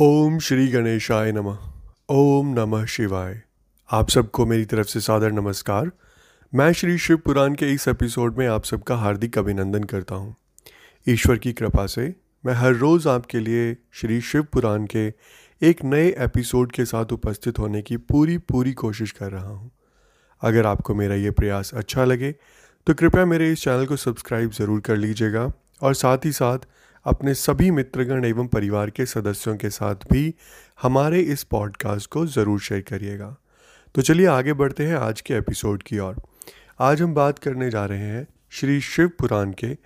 ओम श्री गणेशाय नमः। ओम नमः शिवाय। आप सबको मेरी तरफ़ से सादर नमस्कार। मैं श्री शिव पुराण के इस एपिसोड में आप सबका हार्दिक अभिनंदन करता हूँ। ईश्वर की कृपा से मैं हर रोज़ आपके लिए श्री शिव पुराण के एक नए एपिसोड के साथ उपस्थित होने की पूरी पूरी कोशिश कर रहा हूँ। अगर आपको मेरा ये प्रयास अच्छा लगे तो कृपया मेरे इस चैनल को सब्सक्राइब ज़रूर कर लीजिएगा और साथ ही साथ अपने सभी मित्रगण एवं परिवार के सदस्यों के साथ भी हमारे इस पॉडकास्ट को ज़रूर शेयर करिएगा। तो चलिए आगे बढ़ते हैं आज के एपिसोड की ओर। आज हम बात करने जा रहे हैं श्री शिव पुराण के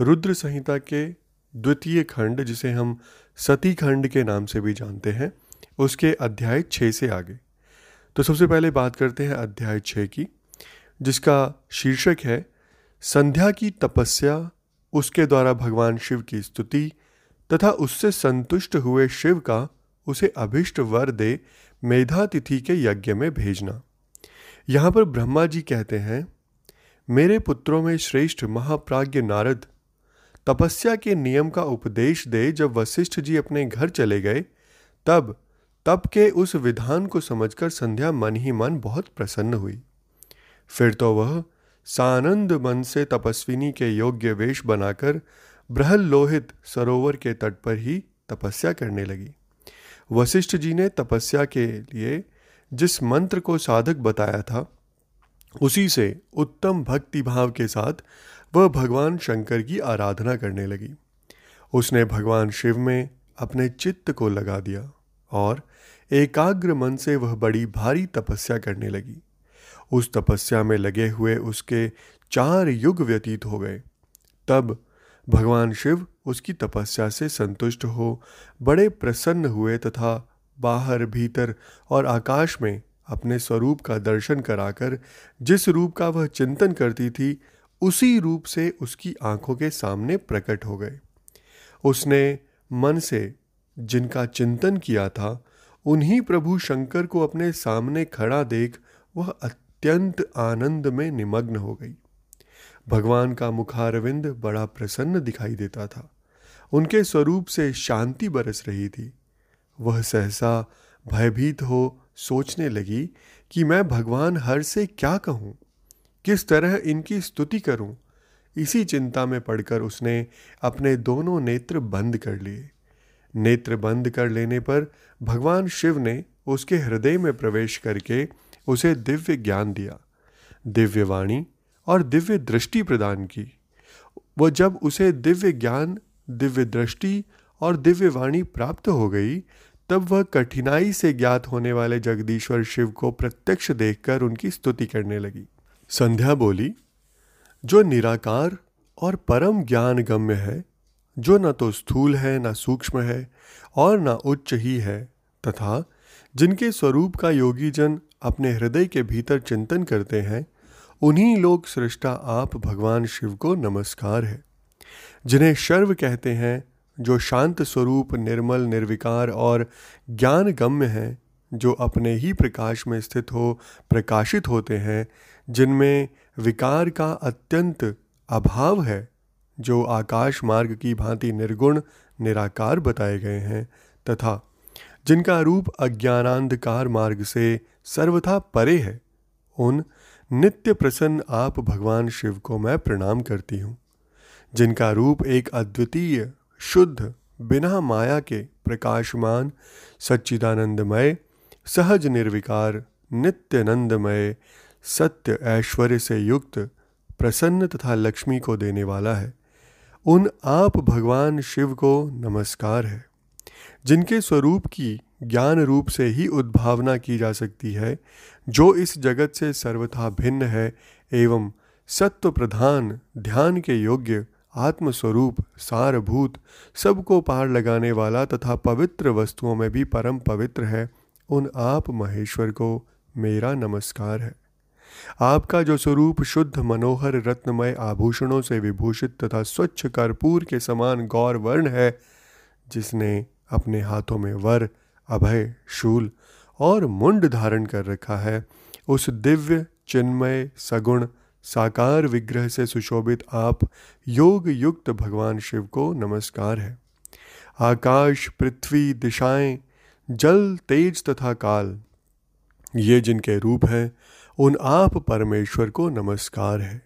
रुद्र संहिता के द्वितीय खंड, जिसे हम सती खंड के नाम से भी जानते हैं। उसके अध्याय छः से आगे। तो सबसे पहले बात करते हैं अध्याय छः की, जिसका शीर्षक है, संध्या की तपस्या उसके द्वारा भगवान शिव की स्तुति तथा उससे संतुष्ट हुए शिव का उसे अभिष्ट वर दे मेधा तिथि के यज्ञ में भेजना। यहाँ पर ब्रह्मा जी कहते हैं, मेरे पुत्रों में श्रेष्ठ महाप्राज्य नारद, तपस्या के नियम का उपदेश दे जब वशिष्ठ जी अपने घर चले गए, तब तब के उस विधान को समझकर संध्या मन ही मन बहुत प्रसन्न हुई। फिर तो वह सानंद मन से तपस्विनी के योग्य वेश बनाकर बृहल लोहित सरोवर के तट पर ही तपस्या करने लगी। वशिष्ठ जी ने तपस्या के लिए जिस मंत्र को साधक बताया था, उसी से उत्तम भक्ति भाव के साथ वह भगवान शंकर की आराधना करने लगी। उसने भगवान शिव में अपने चित्त को लगा दिया और एकाग्र मन से वह बड़ी भारी तपस्या करने लगी। उस तपस्या में लगे हुए उसके चार युग व्यतीत हो गए। तब भगवान शिव उसकी तपस्या से संतुष्ट हो, बड़े प्रसन्न हुए तथा बाहर भीतर और आकाश में अपने स्वरूप का दर्शन कराकर जिस रूप का वह चिंतन करती थी, उसी रूप से उसकी आँखों के सामने प्रकट हो गए। उसने मन से जिनका चिंतन किया था, उन्हीं प्रभु शंकर को अपने सामने खड़ा देख वह अत्यंत आनंद में निमग्न हो गई। भगवान का मुखारविंद बड़ा प्रसन्न दिखाई देता था। उनके स्वरूप से शांति बरस रही थी। वह सहसा भयभीत हो सोचने लगी कि मैं भगवान हर से क्या कहूँ? किस तरह इनकी स्तुति करूँ? इसी चिंता में पड़कर उसने अपने दोनों नेत्र बंद कर लिए। नेत्र बंद कर लेने पर भगवान शिव ने उसके हृदय में प्रवेश करके उसे दिव्य ज्ञान दिया, दिव्य वाणी और दिव्य दृष्टि प्रदान की। वह जब उसे दिव्य ज्ञान, दिव्य दृष्टि और दिव्य वाणी प्राप्त हो गई, तब वह कठिनाई से ज्ञात होने वाले जगदीश्वर शिव को प्रत्यक्ष देखकर उनकी स्तुति करने लगी। संध्या बोली, जो निराकार और परम ज्ञान गम्य है, जो न तो स्थूल है, न सूक्ष्म है और न उच्च ही है, तथा जिनके स्वरूप का योगी जन अपने हृदय के भीतर चिंतन करते हैं, उन्हीं लोग सृष्टा आप भगवान शिव को नमस्कार है। जिन्हें शर्व कहते हैं, जो शांत स्वरूप, निर्मल, निर्विकार और ज्ञान गम्य हैं, जो अपने ही प्रकाश में स्थित हो, प्रकाशित होते हैं, जिनमें विकार का अत्यंत अभाव है, जो आकाश मार्ग की भांति निर्गुण, निराकार बताए गए हैं, तथा जिनका रूप अज्ञानांधकार मार्ग से सर्वथा परे है, उन नित्य प्रसन्न आप भगवान शिव को मैं प्रणाम करती हूँ। जिनका रूप एक अद्वितीय, शुद्ध, बिना माया के प्रकाशमान, सच्चिदानंदमय, सहज निर्विकार, नित्यानंदमय, सत्य ऐश्वर्य से युक्त, प्रसन्न तथा लक्ष्मी को देने वाला है, उन आप भगवान शिव को नमस्कार है। जिनके स्वरूप की ज्ञान रूप से ही उद्भावना की जा सकती है, जो इस जगत से सर्वथा भिन्न है एवं सत्व प्रधान ध्यान के योग्य, आत्मस्वरूप, सारभूत, सबको पार लगाने वाला तथा पवित्र वस्तुओं में भी परम पवित्र है, उन आप महेश्वर को मेरा नमस्कार है। आपका जो स्वरूप शुद्ध मनोहर रत्नमय आभूषणों से विभूषित तथा स्वच्छ कर्पूर के समान गौर वर्ण है, जिसने अपने हाथों में वर, अभय, शूल और मुंड धारण कर रखा है। उस दिव्य, चिन्मय, सगुण, साकार विग्रह से सुशोभित आप योग युक्त भगवान शिव को नमस्कार है। आकाश, पृथ्वी, दिशाएँ, जल, तेज तथा काल, ये जिनके रूप हैं, उन आप परमेश्वर को नमस्कार है।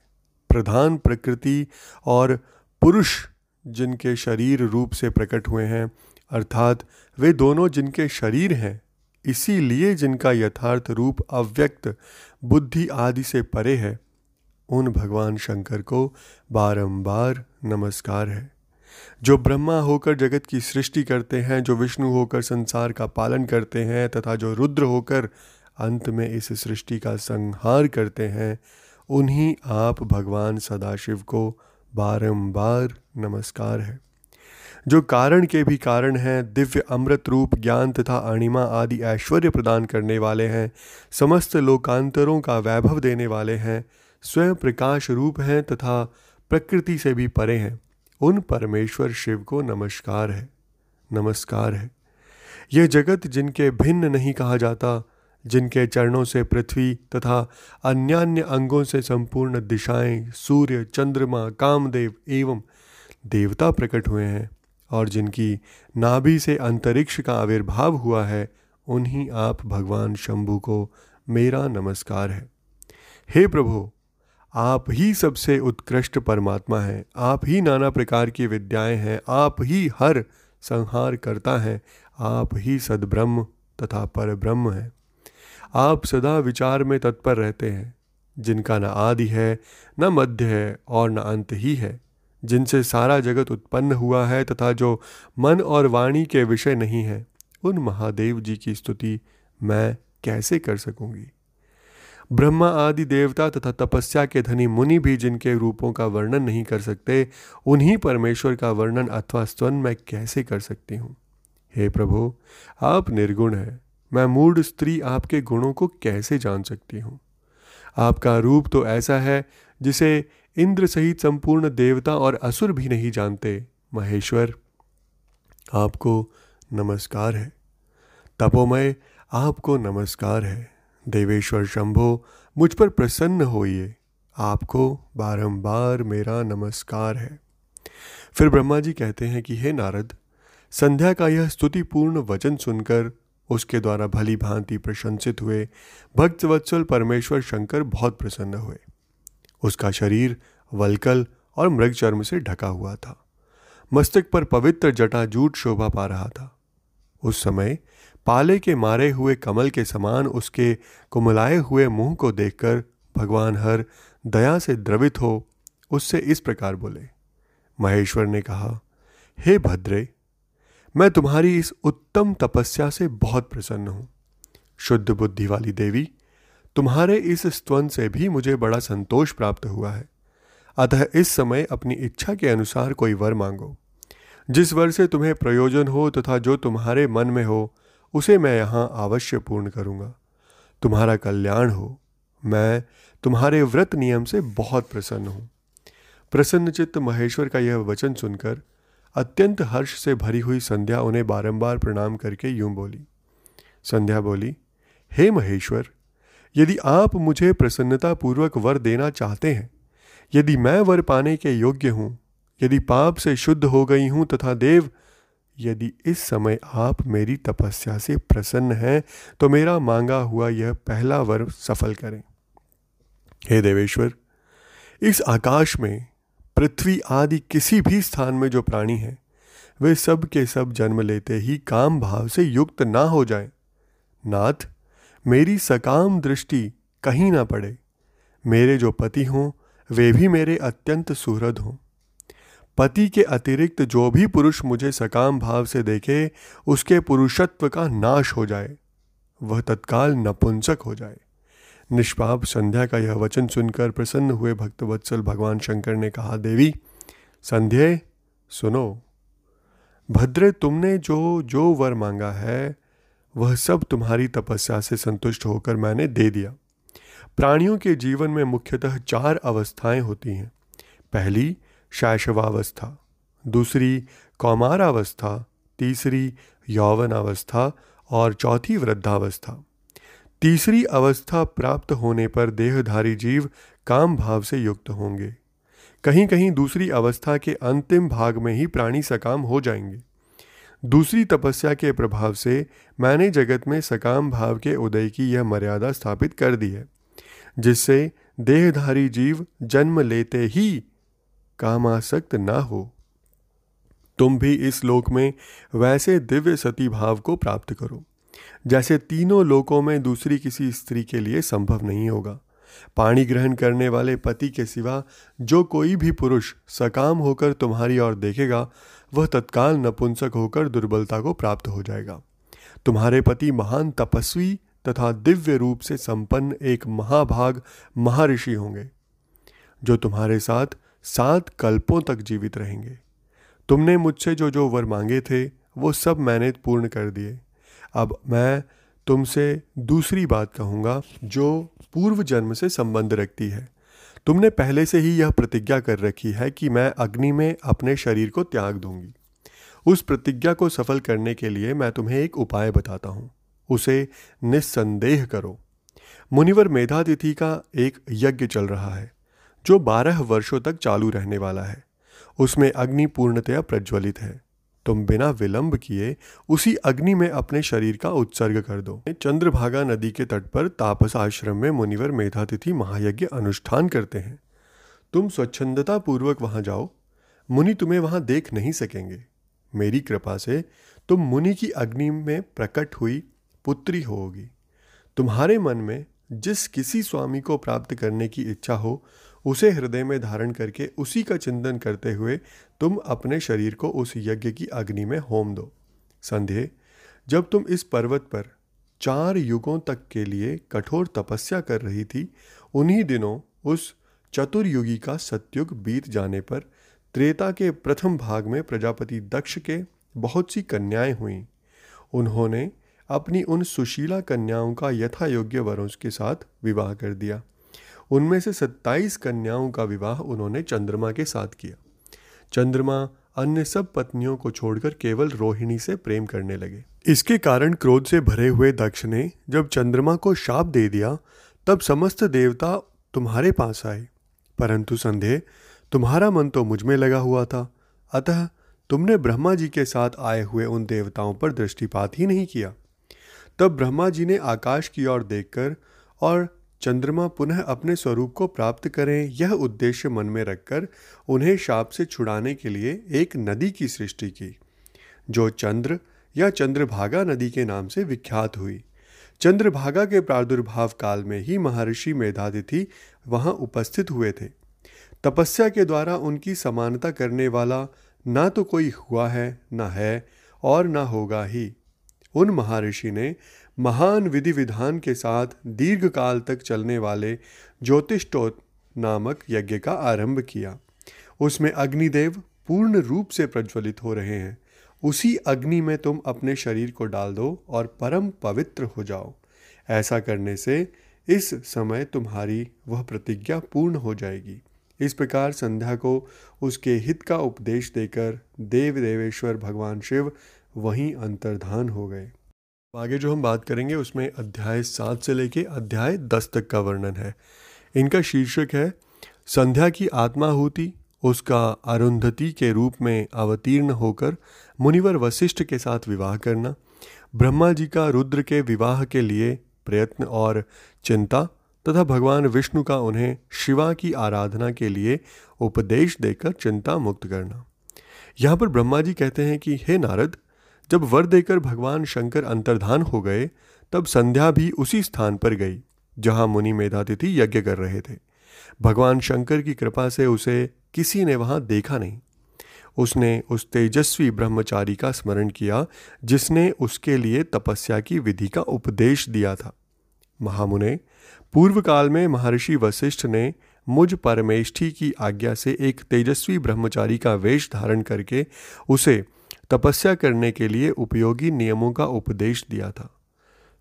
प्रधान प्रकृति और पुरुष जिनके शरीर रूप से प्रकट हुए हैं अर्थात वे दोनों जिनके शरीर हैं, इसीलिए जिनका यथार्थ रूप अव्यक्त बुद्धि आदि से परे है, उन भगवान शंकर को बारंबार नमस्कार है। जो ब्रह्मा होकर जगत की सृष्टि करते हैं, जो विष्णु होकर संसार का पालन करते हैं, तथा जो रुद्र होकर अंत में इस सृष्टि का संहार करते हैं, उन्हीं आप भगवान सदाशिव को बारंबार नमस्कार है। जो कारण के भी कारण हैं, दिव्य अमृत रूप, ज्ञान तथा अणिमा आदि ऐश्वर्य प्रदान करने वाले हैं, समस्त लोकांतरों का वैभव देने वाले हैं, स्वयं प्रकाश रूप हैं तथा प्रकृति से भी परे हैं। उन परमेश्वर शिव को नमस्कार है नमस्कार है। यह जगत जिनके भिन्न नहीं कहा जाता, जिनके चरणों से पृथ्वी तथा अन्यान्य अंगों से संपूर्ण दिशाएँ, सूर्य, चंद्रमा, कामदेव एवं देवता प्रकट हुए हैं और जिनकी नाभि से अंतरिक्ष का आविर्भाव हुआ है, उन्हीं आप भगवान शंभु को मेरा नमस्कार है। हे प्रभु, आप ही सबसे उत्कृष्ट परमात्मा हैं। आप ही नाना प्रकार की विद्याएँ हैं। आप ही हर संहार करता है। आप ही सदब्रह्म तथा पर ब्रह्म हैं। आप सदा विचार में तत्पर रहते हैं। जिनका न आदि है, न मध्य है और न अंत ही है। जिनसे सारा जगत उत्पन्न हुआ है तथा जो मन और वाणी के विषय नहीं है, उन महादेव जी की स्तुति मैं कैसे कर सकूँगी? ब्रह्मा आदि देवता तथा तपस्या के धनी मुनि भी जिनके रूपों का वर्णन नहीं कर सकते, उन्हीं परमेश्वर का वर्णन अथवा स्तवन मैं कैसे कर सकती हूँ? हे प्रभु, आप निर्गुण हैं। मैं मूड स्त्री आपके गुणों को कैसे जान सकती हूँ? आपका रूप तो ऐसा है जिसे इंद्र सहित संपूर्ण देवता और असुर भी नहीं जानते। महेश्वर, आपको नमस्कार है। तपोमय, आपको नमस्कार है। देवेश्वर शंभो, मुझ पर प्रसन्न होइए। आपको बारंबार मेरा नमस्कार है। फिर ब्रह्मा जी कहते हैं कि, हे नारद, संध्या का यह स्तुतिपूर्ण वचन सुनकर उसके द्वारा भली भांति प्रशंसित हुए भक्त वत्सल परमेश्वर शंकर बहुत प्रसन्न हुए। उसका शरीर वलकल और मृग चर्म से ढका हुआ था। मस्तक पर पवित्र जटा जूट शोभा पा रहा था। उस समय पाले के मारे हुए कमल के समान उसके कुमलाए हुए मुँह को देखकर भगवान हर दया से द्रवित हो उससे इस प्रकार बोले। महेश्वर ने कहा, हे भद्रे, मैं तुम्हारी इस उत्तम तपस्या से बहुत प्रसन्न हूँ। शुद्ध बुद्धि वाली देवी तुम्हारे इस स्तवन से भी मुझे बड़ा संतोष प्राप्त हुआ है। अतः इस समय अपनी इच्छा के अनुसार कोई वर मांगो। जिस वर से तुम्हें प्रयोजन हो तथा जो तुम्हारे मन में हो, उसे मैं यहाँ अवश्य पूर्ण करूँगा। तुम्हारा कल्याण हो। मैं तुम्हारे व्रत नियम से बहुत प्रसन्न हूँ। प्रसन्नचित्त महेश्वर का यह वचन सुनकर अत्यंत हर्ष से भरी हुई संध्या उन्हें बारंबार प्रणाम करके यूँ बोली। संध्या बोली, हे महेश्वर यदि आप मुझे प्रसन्नतापूर्वक वर देना चाहते हैं, यदि मैं वर पाने के योग्य हूँ, यदि पाप से शुद्ध हो गई हूँ तथा देव, यदि इस समय आप मेरी तपस्या से प्रसन्न हैं तो मेरा मांगा हुआ यह पहला वर सफल करें हे देवेश्वर, इस आकाश में पृथ्वी आदि किसी भी स्थान में जो प्राणी हैं, वे सब के सब जन्म लेते ही काम भाव से युक्त ना हो जाएँ। नाथ मेरी सकाम दृष्टि कहीं ना पड़े। मेरे जो पति हों, वे भी मेरे अत्यंत सुहृद हों। पति के अतिरिक्त जो भी पुरुष मुझे सकाम भाव से देखे, उसके पुरुषत्व का नाश हो जाए। वह तत्काल नपुंसक हो जाए। निष्पाप संध्या का यह वचन सुनकर प्रसन्न हुए भक्तवत्सल भगवान शंकर ने कहा, देवी, संध्या, सुनो। भद्रे, तुमने जो जो वर मांगा है वह सब तुम्हारी तपस्या से संतुष्ट होकर मैंने दे दिया। प्राणियों के जीवन में मुख्यतः चार अवस्थाएँ होती हैं। पहली, शैशवावस्था। दूसरी, कौमारावस्था। तीसरी, यौवनावस्था। और चौथी, वृद्धावस्था। तीसरी अवस्था प्राप्त होने पर देहधारी जीव काम भाव से युक्त होंगे। कहीं कहीं दूसरी अवस्था के अंतिम भाग में ही प्राणी सकाम हो जाएँगे। दूसरी तपस्या के प्रभाव से मैंने जगत में सकाम भाव के उदय की यह मर्यादा स्थापित कर दी है, जिससे देहधारी जीव जन्म लेते ही कामासक्त ना हो। तुम भी इस लोक में वैसे दिव्य सती भाव को प्राप्त करो, जैसे तीनों लोकों में दूसरी किसी स्त्री के लिए संभव नहीं होगा। पानी ग्रहण करने वाले पति के सिवा जो कोई भी पुरुष सकाम होकर तुम्हारी ओर देखेगा वह तत्काल नपुंसक होकर दुर्बलता को प्राप्त हो जाएगा। तुम्हारे पति महान तपस्वी तथा दिव्य रूप से संपन्न एक महाभाग महर्षि होंगे, जो तुम्हारे साथ सात कल्पों तक जीवित रहेंगे। तुमने मुझसे जो जो वर मांगे थे, वो सब मैंने पूर्ण कर दिए। अब मैं तुमसे दूसरी बात कहूँगा, जो पूर्व जन्म से संबंध रखती है। तुमने पहले से ही यह प्रतिज्ञा कर रखी है कि मैं अग्नि में अपने शरीर को त्याग दूँगी। उस प्रतिज्ञा को सफल करने के लिए मैं तुम्हें एक उपाय बताता हूँ। उसे निस्संदेह करो। मुनिवर मेधातिथि का एक यज्ञ चल रहा है, जो बारह वर्षों तक चालू रहने वाला है। उसमें अग्नि पूर्णतया प्रज्वलित है। तुम बिना विलंब किए उसी अग्नि में अपने शरीर का उत्सर्ग कर दो। चंद्रभागा नदी के तट पर तापस आश्रम में मुनिवर मेधातिथि महायज्ञ अनुष्ठान करते हैं। तुम स्वच्छंदता पूर्वक वहाँ जाओ। मुनि तुम्हें वहाँ देख नहीं सकेंगे। मेरी कृपा से तुम मुनि की अग्नि में प्रकट हुई पुत्री होगी तुम्हारे मन में जिस किसी स्वामी को प्राप्त करने की इच्छा हो उसे हृदय में धारण करके उसी का चिंतन करते हुए तुम अपने शरीर को उस यज्ञ की अग्नि में होम दो। संध्य जब तुम इस पर्वत पर चार युगों तक के लिए कठोर तपस्या कर रही थी, उन्हीं दिनों उस चतुर्युगी का सत्युग बीत जाने पर त्रेता के प्रथम भाग में प्रजापति दक्ष के बहुत सी कन्याएँ हुईं। उन्होंने अपनी उन सुशीला कन्याओं का यथा योग्य वरों के साथ विवाह कर दिया। उनमें से सत्ताईस कन्याओं का विवाह उन्होंने चंद्रमा के साथ किया। चंद्रमा अन्य सब पत्नियों को छोड़कर केवल रोहिणी से प्रेम करने लगे। इसके कारण क्रोध से भरे हुए दक्ष ने जब चंद्रमा को शाप दे दिया, तब समस्त देवता तुम्हारे पास आए। परंतु संदेह, तुम्हारा मन तो मुझमें लगा हुआ था। अतः तुमने ब्रह्मा जी के साथ आए हुए उन देवताओं पर दृष्टिपात ही नहीं किया। तब ब्रह्मा जी ने आकाश की ओर देखकर और चंद्रमा पुनः अपने स्वरूप को प्राप्त करें, यह उद्देश्य मन में रखकर उन्हें शाप से छुड़ाने के लिए एक नदी की सृष्टि की, जो चंद्र या चंद्रभागा नदी के नाम से विख्यात हुई। चंद्रभागा के प्रादुर्भाव काल में ही महर्षि मेधातिथि वहाँ उपस्थित हुए थे। तपस्या के द्वारा उनकी समानता करने वाला ना तो कोई हुआ है, ना है और ना होगा ही। उन महर्षि ने महान विधि विधान के साथ दीर्घ काल तक चलने वाले ज्योतिषोत नामक यज्ञ का आरंभ किया। उसमें अग्निदेव पूर्ण रूप से प्रज्वलित हो रहे हैं। उसी अग्नि में तुम अपने शरीर को डाल दो और परम पवित्र हो जाओ। ऐसा करने से इस समय तुम्हारी वह प्रतिज्ञा पूर्ण हो जाएगी। इस प्रकार संध्या को उसके हित का उपदेश देकर देव देवेश्वर भगवान शिव वहीं अंतर्धान हो गए। आगे जो हम बात करेंगे, उसमें अध्याय सात से लेके अध्याय दस तक का वर्णन है। इनका शीर्षक है, संध्या की आत्माहुति उसका अरुंधति के रूप में अवतीर्ण होकर मुनिवर वशिष्ठ के साथ विवाह करना, ब्रह्मा जी का रुद्र के विवाह के लिए प्रयत्न और चिंता, तथा भगवान विष्णु का उन्हें शिवा की आराधना के लिए उपदेश देकर चिंता मुक्त करना। यहाँ पर ब्रह्मा जी कहते हैं कि, हे नारद जब वर देकर भगवान शंकर अंतर्धान हो गए, तब संध्या भी उसी स्थान पर गई, जहाँ मुनि मेधातिथि यज्ञ कर रहे थे। भगवान शंकर की कृपा से उसे किसी ने वहाँ देखा नहीं। उसने उस तेजस्वी ब्रह्मचारी का स्मरण किया, जिसने उसके लिए तपस्या की विधि का उपदेश दिया था। महामुने पूर्व काल में महर्षि वशिष्ठ ने मुझ परमेष्ठी की आज्ञा से एक तेजस्वी ब्रह्मचारी का वेश धारण करके उसे तपस्या करने के लिए उपयोगी नियमों का उपदेश दिया था।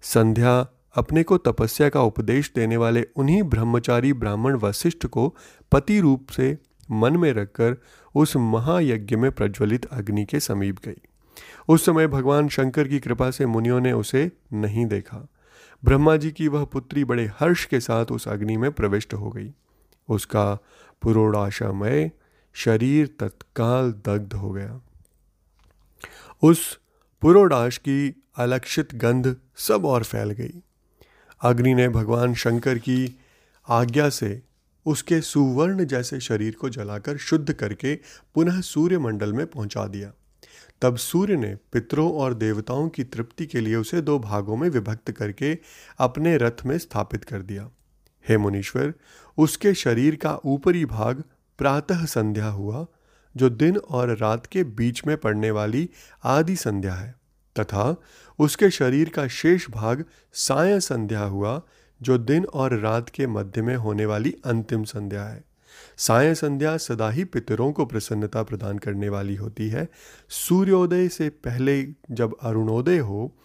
संध्या अपने को तपस्या का उपदेश देने वाले उन्हीं ब्रह्मचारी ब्राह्मण वशिष्ठ को पति रूप से मन में रखकर उस महायज्ञ में प्रज्वलित अग्नि के समीप गई। उस समय भगवान शंकर की कृपा से मुनियों ने उसे नहीं देखा। ब्रह्मा जी की वह पुत्री बड़े हर्ष के साथ उस अग्नि में प्रविष्ट हो गई। उसका पुरोड़ाशामय शरीर तत्काल दग्ध हो गया। उस पुरोडाश की अलक्षित गंध सब और फैल गई। अग्नि ने भगवान शंकर की आज्ञा से उसके सुवर्ण जैसे शरीर को जलाकर शुद्ध करके पुनः सूर्यमंडल में पहुँचा दिया। तब सूर्य ने पितरों और देवताओं की तृप्ति के लिए उसे दो भागों में विभक्त करके अपने रथ में स्थापित कर दिया। हे मुनीश्वर, उसके शरीर का ऊपरी भाग प्रातः संध्या हुआ जो दिन और रात के बीच में पड़ने वाली आदि संध्या है, तथा उसके शरीर का शेष भाग साय संध्या हुआ, जो दिन और रात के मध्य में होने वाली अंतिम संध्या है। साय संध्या सदा ही पितरों को प्रसन्नता प्रदान करने वाली होती है। सूर्योदय से पहले जब अरुणोदय हो,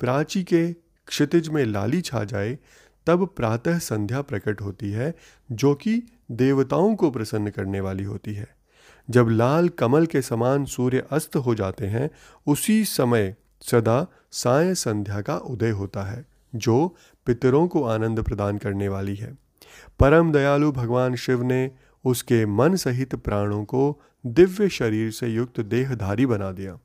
प्राची के क्षितिज में लाली छा जाए, तब प्रातः संध्या प्रकट होती है, जो कि देवताओं को प्रसन्न करने वाली होती है। जब लाल कमल के समान सूर्य अस्त हो जाते हैं, उसी समय सदा साय संध्या का उदय होता है, जो पितरों को आनंद प्रदान करने वाली है। परम दयालु भगवान शिव ने उसके मन सहित प्राणों को दिव्य शरीर से युक्त देहधारी बना दिया।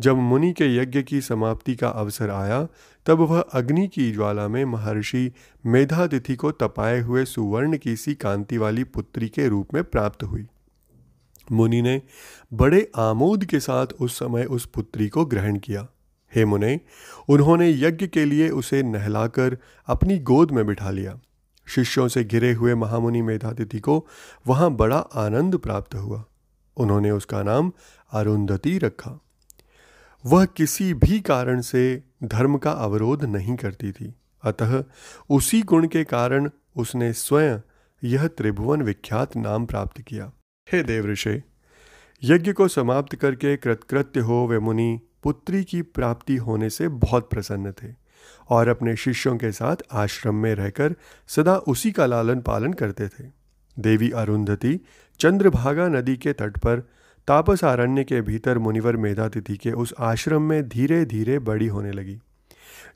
जब मुनि के यज्ञ की समाप्ति का अवसर आया, तब वह अग्नि की ज्वाला में महर्षि मेधातिथि को तपाए हुए सुवर्ण की सी कांति वाली पुत्री के रूप में प्राप्त हुई। मुनि ने बड़े आमोद के साथ उस समय उस पुत्री को ग्रहण किया। हे मुने, उन्होंने यज्ञ के लिए उसे नहलाकर अपनी गोद में बिठा लिया। शिष्यों से घिरे हुए महामुनि मेधातिथि को वहाँ बड़ा आनंद प्राप्त हुआ। उन्होंने उसका नाम अरुंधति रखा। वह किसी भी कारण से धर्म का अवरोध नहीं करती थी। अतः उसी गुण के कारण उसने स्वयं यह त्रिभुवन विख्यात नाम प्राप्त किया। हे देवऋषे यज्ञ को समाप्त करके कृतकृत्य हो वे मुनि पुत्री की प्राप्ति होने से बहुत प्रसन्न थे और अपने शिष्यों के साथ आश्रम में रहकर सदा उसी का लालन पालन करते थे। देवी अरुंधति चंद्रभागा नदी के तट पर तापस आरण्य के भीतर मुनिवर मेधातिथि के उस आश्रम में धीरे धीरे बड़ी होने लगी।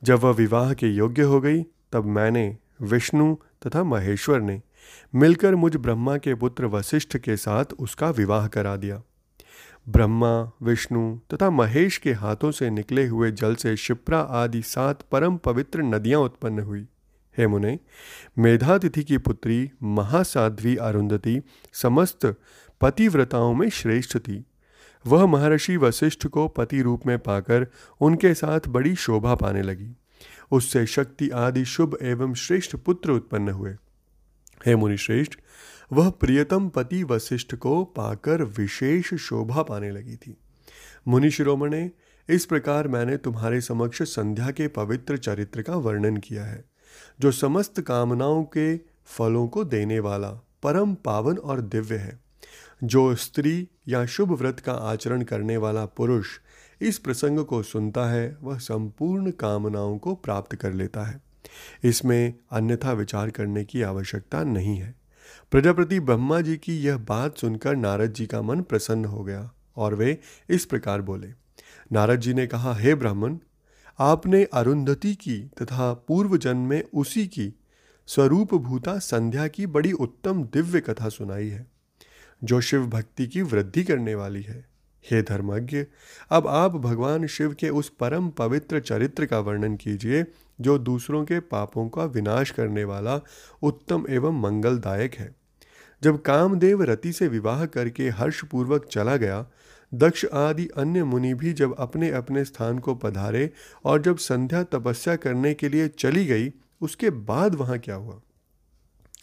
जब वह विवाह के योग्य हो गई, तब मैंने, विष्णु तथा महेश्वर ने मिलकर मुझ ब्रह्मा के पुत्र वशिष्ठ के साथ उसका विवाह करा दिया। ब्रह्मा, विष्णु तथा महेश के हाथों से निकले हुए जल से शिप्रा आदि सात परम पवित्र नदियाँ उत्पन्न हुई। हे मुने, मेधातिथि की पुत्री, महासाध्वी अरुंधति समस्त पतिव्रताओं में श्रेष्ठ थी। वह महर्षि वशिष्ठ को पति रूप में पाकर उनके साथ बड़ी शोभा पाने लगी। उससे शक्ति आदि शुभ एवं श्रेष्ठ पुत्र उत्पन्न हुए। हे मुनिश्रेष्ठ, वह प्रियतम पति वशिष्ठ को पाकर विशेष शोभा पाने लगी थी। मुनि शिरोमणे इस प्रकार मैंने तुम्हारे समक्ष संध्या के पवित्र चरित्र का वर्णन किया है, जो समस्त कामनाओं के फलों को देने वाला परम पावन और दिव्य है। जो स्त्री या शुभ व्रत का आचरण करने वाला पुरुष इस प्रसंग को सुनता है, वह संपूर्ण कामनाओं को प्राप्त कर लेता है। इसमें अन्यथा विचार करने की आवश्यकता नहीं है। प्रजापति ब्रह्मा जी की यह बात सुनकर नारद जी का मन प्रसन्न हो गया और वे इस प्रकार बोले। नारद जी ने कहा, हे ब्राह्मण, आपने अरुंधति की तथा पूर्व जन्म में उसी की स्वरूप भूता संध्या की बड़ी उत्तम दिव्य कथा सुनाई है, जो शिव भक्ति की वृद्धि करने वाली है। हे धर्मज्ञ, अब आप भगवान शिव के उस परम पवित्र चरित्र का वर्णन कीजिए जो दूसरों के पापों का विनाश करने वाला उत्तम एवं मंगलदायक है। जब कामदेव रति से विवाह करके हर्षपूर्वक चला गया, दक्ष आदि अन्य मुनि भी जब अपने अपने स्थान को पधारे और जब संध्या तपस्या करने के लिए चली गई, उसके बाद वहाँ क्या हुआ?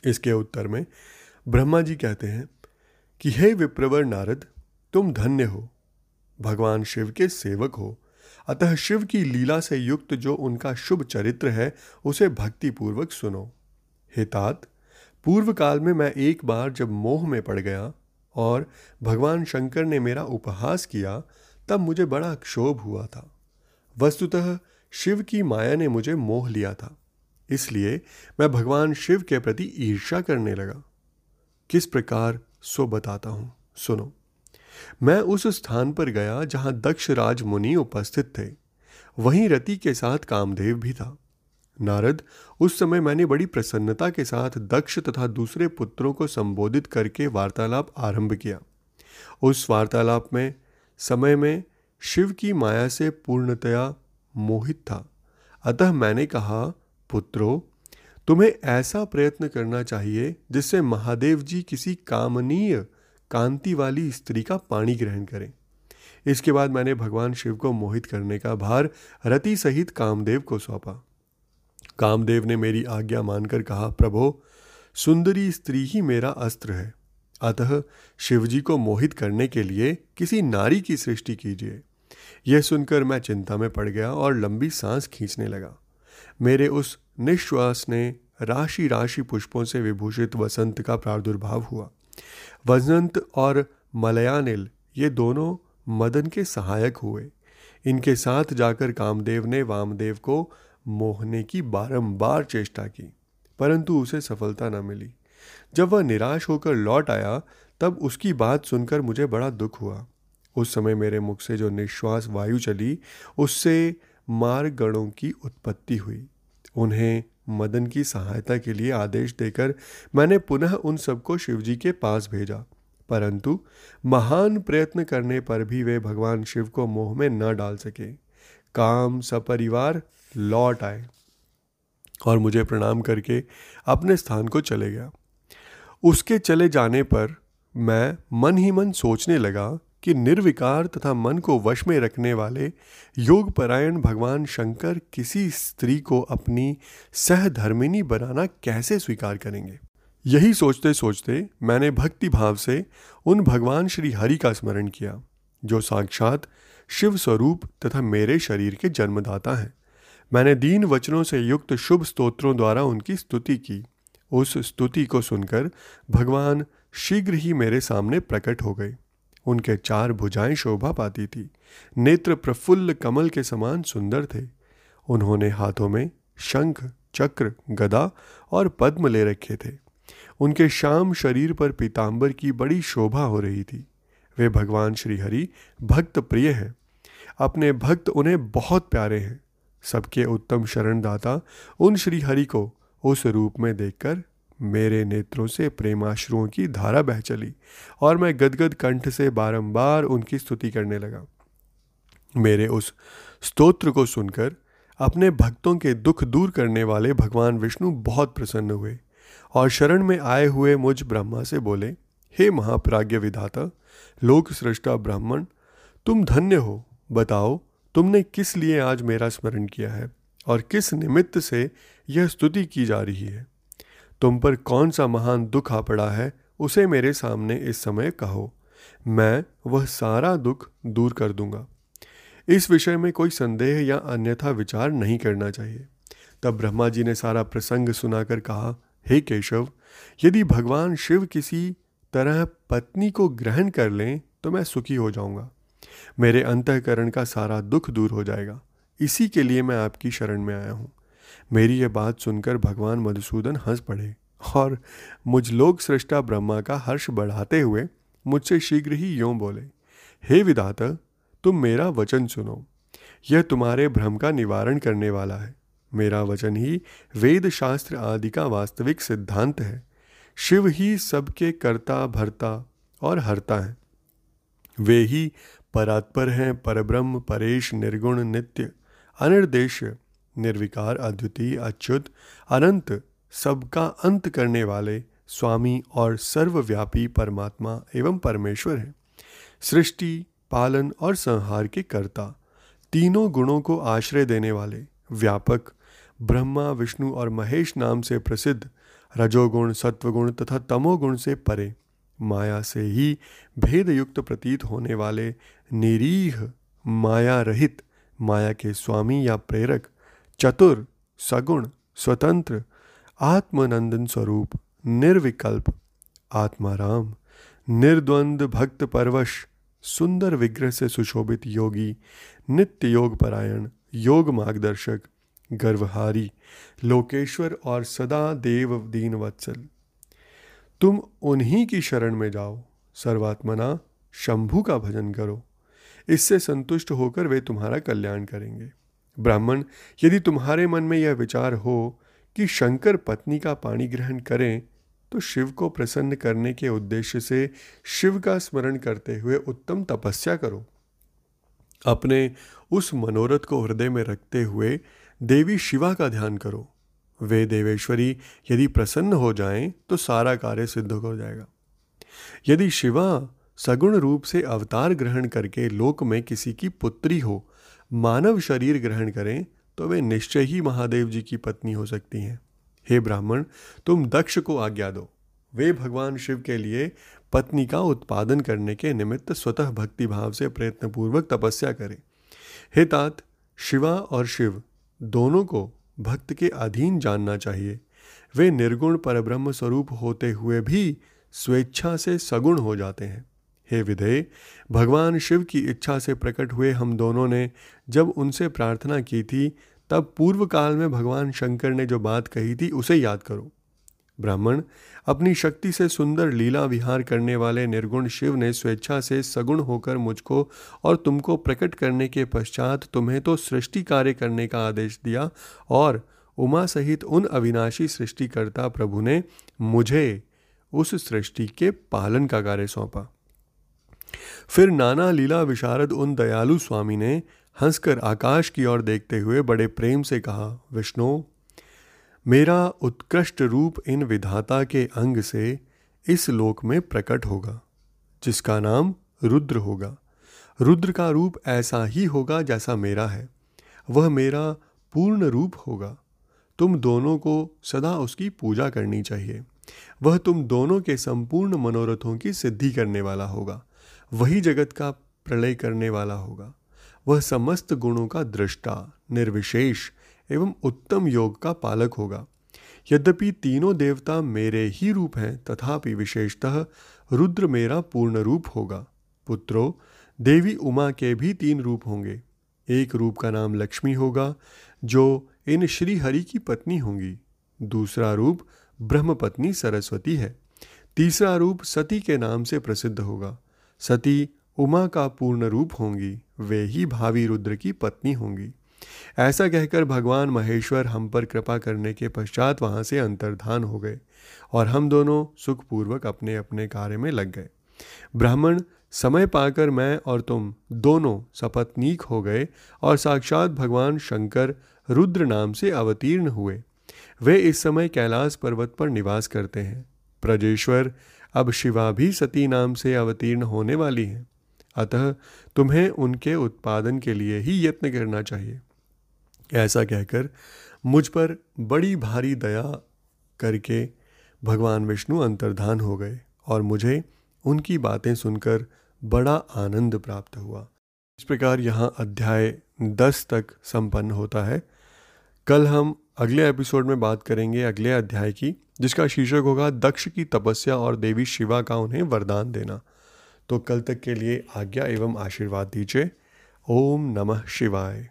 इसके उत्तर में ब्रह्मा जी कहते हैं कि, हे विप्रवर नारद, तुम धन्य हो। भगवान शिव के सेवक हो। अतः शिव की लीला से युक्त जो उनका शुभ चरित्र है, उसे भक्तिपूर्वक सुनो। हे तात पूर्व काल में मैं एक बार जब मोह में पड़ गया और भगवान शंकर ने मेरा उपहास किया, तब मुझे बड़ा क्षोभ हुआ था। वस्तुतः शिव की माया ने मुझे मोह लिया था, इसलिए मैं भगवान शिव के प्रति ईर्ष्या करने लगा। किस प्रकार सो बताता हूँ, सुनो। मैं उस स्थान पर गया जहाँ दक्ष राज मुनि उपस्थित थे। वहीं रति के साथ कामदेव भी था। नारद, उस समय मैंने बड़ी प्रसन्नता के साथ दक्ष तथा दूसरे पुत्रों को संबोधित करके वार्तालाप आरंभ किया। उस वार्तालाप में, समय में शिव की माया से पूर्णतया मोहित था। अतः मैंने कहा, पुत्रो, तुम्हें ऐसा प्रयत्न करना चाहिए जिससे महादेव जी किसी कामनीय कांति वाली स्त्री का पानी ग्रहण करें। इसके बाद मैंने भगवान शिव को मोहित करने का भार रति सहित कामदेव को सौंपा। कामदेव ने मेरी आज्ञा मानकर कहा, प्रभो, सुंदरी स्त्री ही मेरा अस्त्र है। अतः शिवजी को मोहित करने के लिए किसी नारी की सृष्टि कीजिए। यह सुनकर मैं चिंता में पड़ गया और लंबी सांस खींचने लगा। मेरे उस निश्वास ने राशि राशि पुष्पों से विभूषित वसंत का प्रादुर्भाव हुआ। वसंत और मलयानिल ये दोनों मदन के सहायक हुए। इनके साथ जाकर कामदेव ने वामदेव को मोहने की बारंबार चेष्टा की, परंतु उसे सफलता न मिली। जब वह निराश होकर लौट आया, तब उसकी बात सुनकर मुझे बड़ा दुख हुआ। उस समय मेरे मुख से जो निश्वास वायु चली, उससे मार्ग गणों की उत्पत्ति हुई। उन्हें मदन की सहायता के लिए आदेश देकर मैंने पुनः उन सबको शिवजी के पास भेजा। परंतु महान प्रयत्न करने पर भी वे भगवान शिव को मोह में न डाल सके। काम, सपरिवार लौट आए और मुझे प्रणाम करके अपने स्थान को चले गया। उसके चले जाने पर मैं मन ही मन सोचने लगा कि निर्विकार तथा मन को वश में रखने वाले योग परायण भगवान शंकर किसी स्त्री को अपनी सहधर्मिनी बनाना कैसे स्वीकार करेंगे? यही सोचते सोचते मैंने भक्ति भाव से उन भगवान श्री हरि का स्मरण किया, जो साक्षात शिव स्वरूप तथा मेरे शरीर के जन्मदाता हैं। मैंने दीन वचनों से युक्त शुभ स्तोत्रों द्वारा उनकी स्तुति की। उस स्तुति को सुनकर भगवान शीघ्र ही मेरे सामने प्रकट हो गए। उनके चार भुजाएँ शोभा पाती थी। नेत्र प्रफुल्ल कमल के समान सुंदर थे। उन्होंने हाथों में शंख, चक्र, गदा और पद्म ले रखे थे। उनके शाम शरीर पर पीताम्बर की बड़ी शोभा हो रही थी। वे भगवान श्रीहरि भक्त प्रिय हैं। अपने भक्त उन्हें बहुत प्यारे हैं। सबके उत्तम शरणदाता उन श्रीहरि को उस रूप में देखकर मेरे नेत्रों से प्रेमाश्रुओं की धारा बह चली और मैं गदगद कंठ से बारंबार उनकी स्तुति करने लगा। मेरे उस स्तोत्र को सुनकर अपने भक्तों के दुख दूर करने वाले भगवान विष्णु बहुत प्रसन्न हुए और शरण में आए हुए मुझ ब्रह्मा से बोले, हे महाप्राज्य विधाता लोक सृष्टा ब्राह्मण, तुम धन्य हो। बताओ, तुमने किस लिए आज मेरा स्मरण किया है और किस निमित्त से यह स्तुति की जा रही है? तुम पर कौन सा महान दुख आ पड़ा है, उसे मेरे सामने इस समय कहो। मैं वह सारा दुख दूर कर दूँगा। इस विषय में कोई संदेह या अन्यथा विचार नहीं करना चाहिए। तब ब्रह्मा जी ने सारा प्रसंग सुनाकर कहा, हे केशव, यदि भगवान शिव किसी तरह पत्नी को ग्रहण कर लें तो मैं सुखी हो जाऊँगा। मेरे अंतकरण का सारा दुख दूर हो जाएगा। इसी के लिए मैं आपकी शरण में आया हूँ। मेरी यह बात सुनकर भगवान मधुसूदन हंस पड़े और मुझ लोक सृष्टा ब्रह्मा का हर्ष बढ़ाते हुए मुझसे शीघ्र ही यों बोले, हे विधाता, तुम मेरा वचन सुनो। यह तुम्हारे भ्रम का निवारण करने वाला है। मेरा वचन ही वेद शास्त्र आदि का वास्तविक सिद्धांत है। शिव ही सबके कर्ता, भरता और हरता है। वे ही परात्पर हैं, परब्रह्म, परेश, निर्गुण, नित्य, अनिर्देश्य निर्विकार, अद्वितीय, अच्युत, अनंत, सबका अंत करने वाले स्वामी और सर्वव्यापी परमात्मा एवं परमेश्वर हैं। सृष्टि, पालन और संहार के कर्ता, तीनों गुणों को आश्रय देने वाले, व्यापक, ब्रह्मा, विष्णु और महेश नाम से प्रसिद्ध, रजोगुण, सत्वगुण तथा तमोगुण से परे, माया से ही भेदयुक्त प्रतीत होने वाले, निरीह, माया रहित, माया के स्वामी या प्रेरक चतुर, सगुण, स्वतंत्र, आत्मनंदन स्वरूप, निर्विकल्प, आत्माराम, निर्द्वंद भक्त परवश, सुंदर विग्रह से सुशोभित योगी, नित्य योग परायण, योग मार्गदर्शक, गर्वहारी, लोकेश्वर और सदा देव दीन वत्सल तुम उन्हीं की शरण में जाओ। सर्वात्मना शंभु का भजन करो। इससे संतुष्ट होकर वे तुम्हारा कल्याण करेंगे। ब्राह्मण, यदि तुम्हारे मन में यह विचार हो कि शंकर पत्नी का पानी ग्रहण करें तो शिव को प्रसन्न करने के उद्देश्य से शिव का स्मरण करते हुए उत्तम तपस्या करो। अपने उस मनोरथ को हृदय में रखते हुए देवी शिवा का ध्यान करो। वे देवेश्वरी यदि प्रसन्न हो जाएँ तो सारा कार्य सिद्ध हो जाएगा। यदि शिवा सगुण रूप से अवतार ग्रहण करके लोक में किसी की पुत्री हो मानव शरीर ग्रहण करें तो वे निश्चय ही महादेव जी की पत्नी हो सकती हैं। हे ब्राह्मण, तुम दक्ष को आज्ञा दो। वे भगवान शिव के लिए पत्नी का उत्पादन करने के निमित्त स्वतः भक्ति भाव से प्रयत्नपूर्वक तपस्या करें। हे तात, शिवा और शिव, दोनों को भक्त के अधीन जानना चाहिए। वे निर्गुण परब्रह्म स्वरूप होते हुए भी स्वेच्छा से सगुण हो जाते हैं। हे विधेय, भगवान शिव की इच्छा से प्रकट हुए हम दोनों ने जब उनसे प्रार्थना की थी, तब पूर्व काल में भगवान शंकर ने जो बात कही थी, उसे याद करो। ब्राह्मण, अपनी शक्ति से सुंदर लीला विहार करने वाले निर्गुण शिव ने स्वेच्छा से सगुण होकर मुझको और तुमको प्रकट करने के पश्चात तुम्हें तो सृष्टि कार्य करने का आदेश दिया और उमा सहित उन अविनाशी सृष्टिकर्ता प्रभु ने मुझे उस सृष्टि के पालन का कार्य सौंपा। फिर नाना लीला विशारद उन दयालु स्वामी ने हंसकर आकाश की ओर देखते हुए बड़े प्रेम से कहा, विष्णु, मेरा उत्कृष्ट रूप इन विधाता के अंग से इस लोक में प्रकट होगा, जिसका नाम रुद्र होगा। रुद्र का रूप ऐसा ही होगा जैसा मेरा है। वह मेरा पूर्ण रूप होगा। तुम दोनों को सदा उसकी पूजा करनी चाहिए। वह तुम दोनों के संपूर्ण मनोरथों की सिद्धि करने वाला होगा। वही जगत का प्रलय करने वाला होगा। वह समस्त गुणों का दृष्टा, निर्विशेष एवं उत्तम योग का पालक होगा। यद्यपि तीनों देवता मेरे ही रूप हैं, तथापि विशेषतः रुद्र मेरा पूर्ण रूप होगा। पुत्रो, देवी उमा के भी तीन रूप होंगे। एक रूप का नाम लक्ष्मी होगा, जो इन श्री हरि की पत्नी होंगी। दूसरा रूप ब्रह्म पत्नी सरस्वती है। तीसरा रूप सती के नाम से प्रसिद्ध होगा। सती उमा का पूर्ण रूप होंगी, वे ही भावी रुद्र की पत्नी होंगी। ऐसा कहकर भगवान महेश्वर हम पर कृपा करने के पश्चात वहाँ से अंतर्धान हो गए और हम दोनों सुखपूर्वक अपने अपने कार्य में लग गए। ब्राह्मण, समय पाकर मैं और तुम दोनों सपत्नीक हो गए और साक्षात भगवान शंकर रुद्र नाम से अवतीर्ण हुए। वे इस समय कैलाश पर्वत पर निवास करते हैं। प्रजेश्वर अब शिवा भी सती नाम से अवतीर्ण होने वाली हैं। अतः तुम्हें उनके उत्पादन के लिए ही यत्न करना चाहिए। ऐसा कहकर मुझ पर बड़ी भारी दया करके भगवान विष्णु अंतर्धान हो गए और मुझे उनकी बातें सुनकर बड़ा आनंद प्राप्त हुआ। इस प्रकार यहाँ अध्याय दस तक संपन्न होता है। कल हम अगले एपिसोड में बात करेंगे अगले अध्याय की, जिसका शीर्षक होगा दक्ष की तपस्या और देवी शिवा का उन्हें वरदान देना। तो कल तक के लिए आज्ञा एवं आशीर्वाद दीजिए। ओम नमः शिवाय।